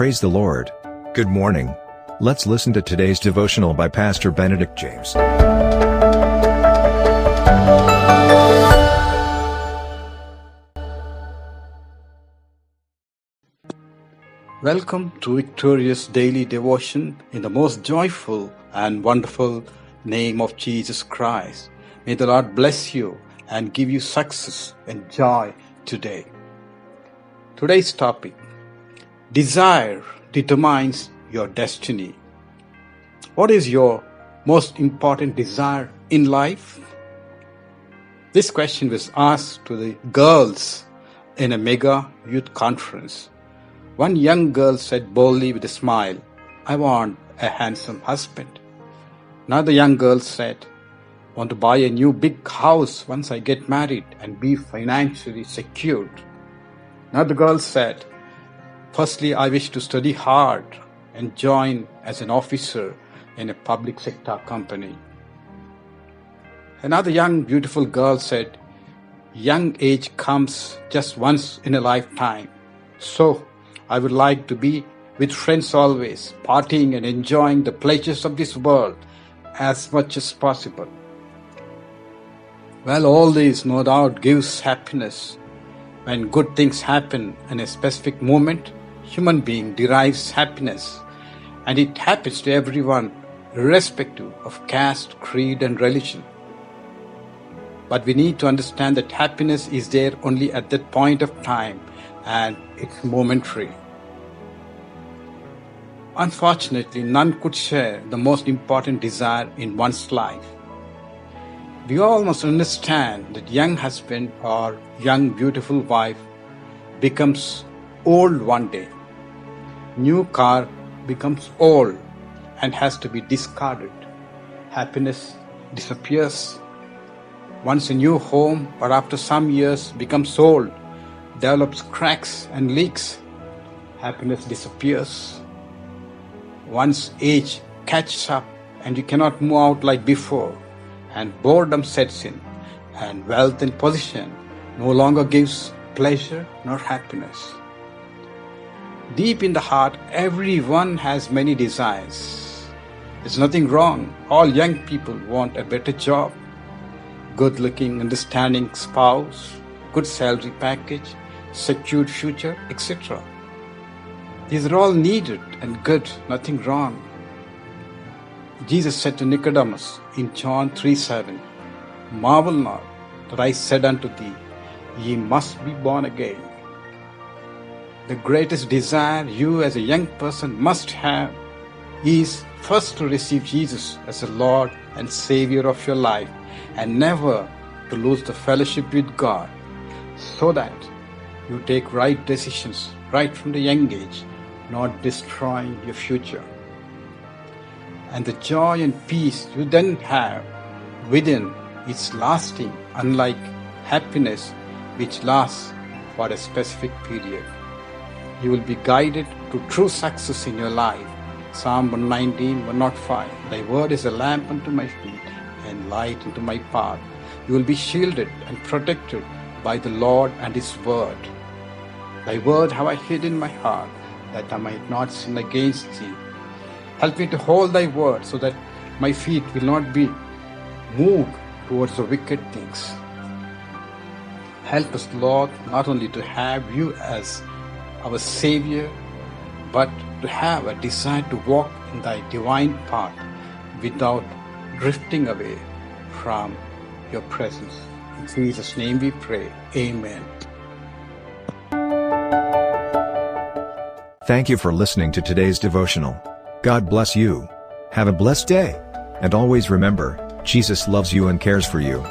Praise the Lord. Good morning. Let's listen to today's devotional by Pastor Benedict James. Welcome to Victorious Daily Devotion in the most joyful and wonderful name of Jesus Christ. May the Lord bless you and give you success and joy today. Today's topic Desire determines your destiny. What is your most important desire in life? This question was asked to the girls in a mega youth conference. One young girl said boldly with a smile, I want a handsome husband. Another young girl said, want to buy a new big house once I get married and be financially secured. Another girl said, Firstly, I wish to study hard and join as an officer in a public sector company. Another young, beautiful girl said, Young age comes just once in a lifetime. So I would like to be with friends always, partying and enjoying the pleasures of this world as much as possible. Well, all this no doubt gives happiness. When good things happen in a specific moment, human being derives happiness, and it happens to everyone irrespective of caste, creed, and religion. But we need to understand that happiness is there only at that point of time and it's momentary. Unfortunately, none could share the most important desire in one's life. We all must understand that young husband or young beautiful wife becomes old one day. New car becomes old and has to be discarded. Happiness disappears. Once a new home, but after some years becomes old, develops cracks and leaks. Happiness disappears once age catches up and you cannot move out like before, and boredom sets in, and wealth and position no longer gives pleasure nor happiness. Deep in the heart, everyone has many desires. There's nothing wrong. All young people want a better job, good looking, understanding spouse, good salary package, secured future, etc. These are all needed and good, nothing wrong. Jesus said to Nicodemus in John 3 7, Marvel not that I said unto thee, Ye must be born again. The greatest desire you as a young person must have is first to receive Jesus as the Lord and Savior of your life and never to lose the fellowship with God so that you take right decisions right from the young age not destroying your future. And the joy and peace you then have within is lasting, unlike happiness which lasts for a specific period. You will be guided to true success in your life. Psalm 119, 105. Thy word is a lamp unto my feet and light unto my path. You will be shielded and protected by the Lord and His word. Thy word have I hid in my heart that I might not sin against thee. Help me to hold thy word so that my feet will not be moved towards the wicked things. Help us, Lord, not only to have you as our Savior, but to have a desire to walk in thy divine path without drifting away from your presence. In Jesus' name we pray. Amen. Thank you for listening to today's devotional. God bless you. Have a blessed day. And always remember, Jesus loves you and cares for you.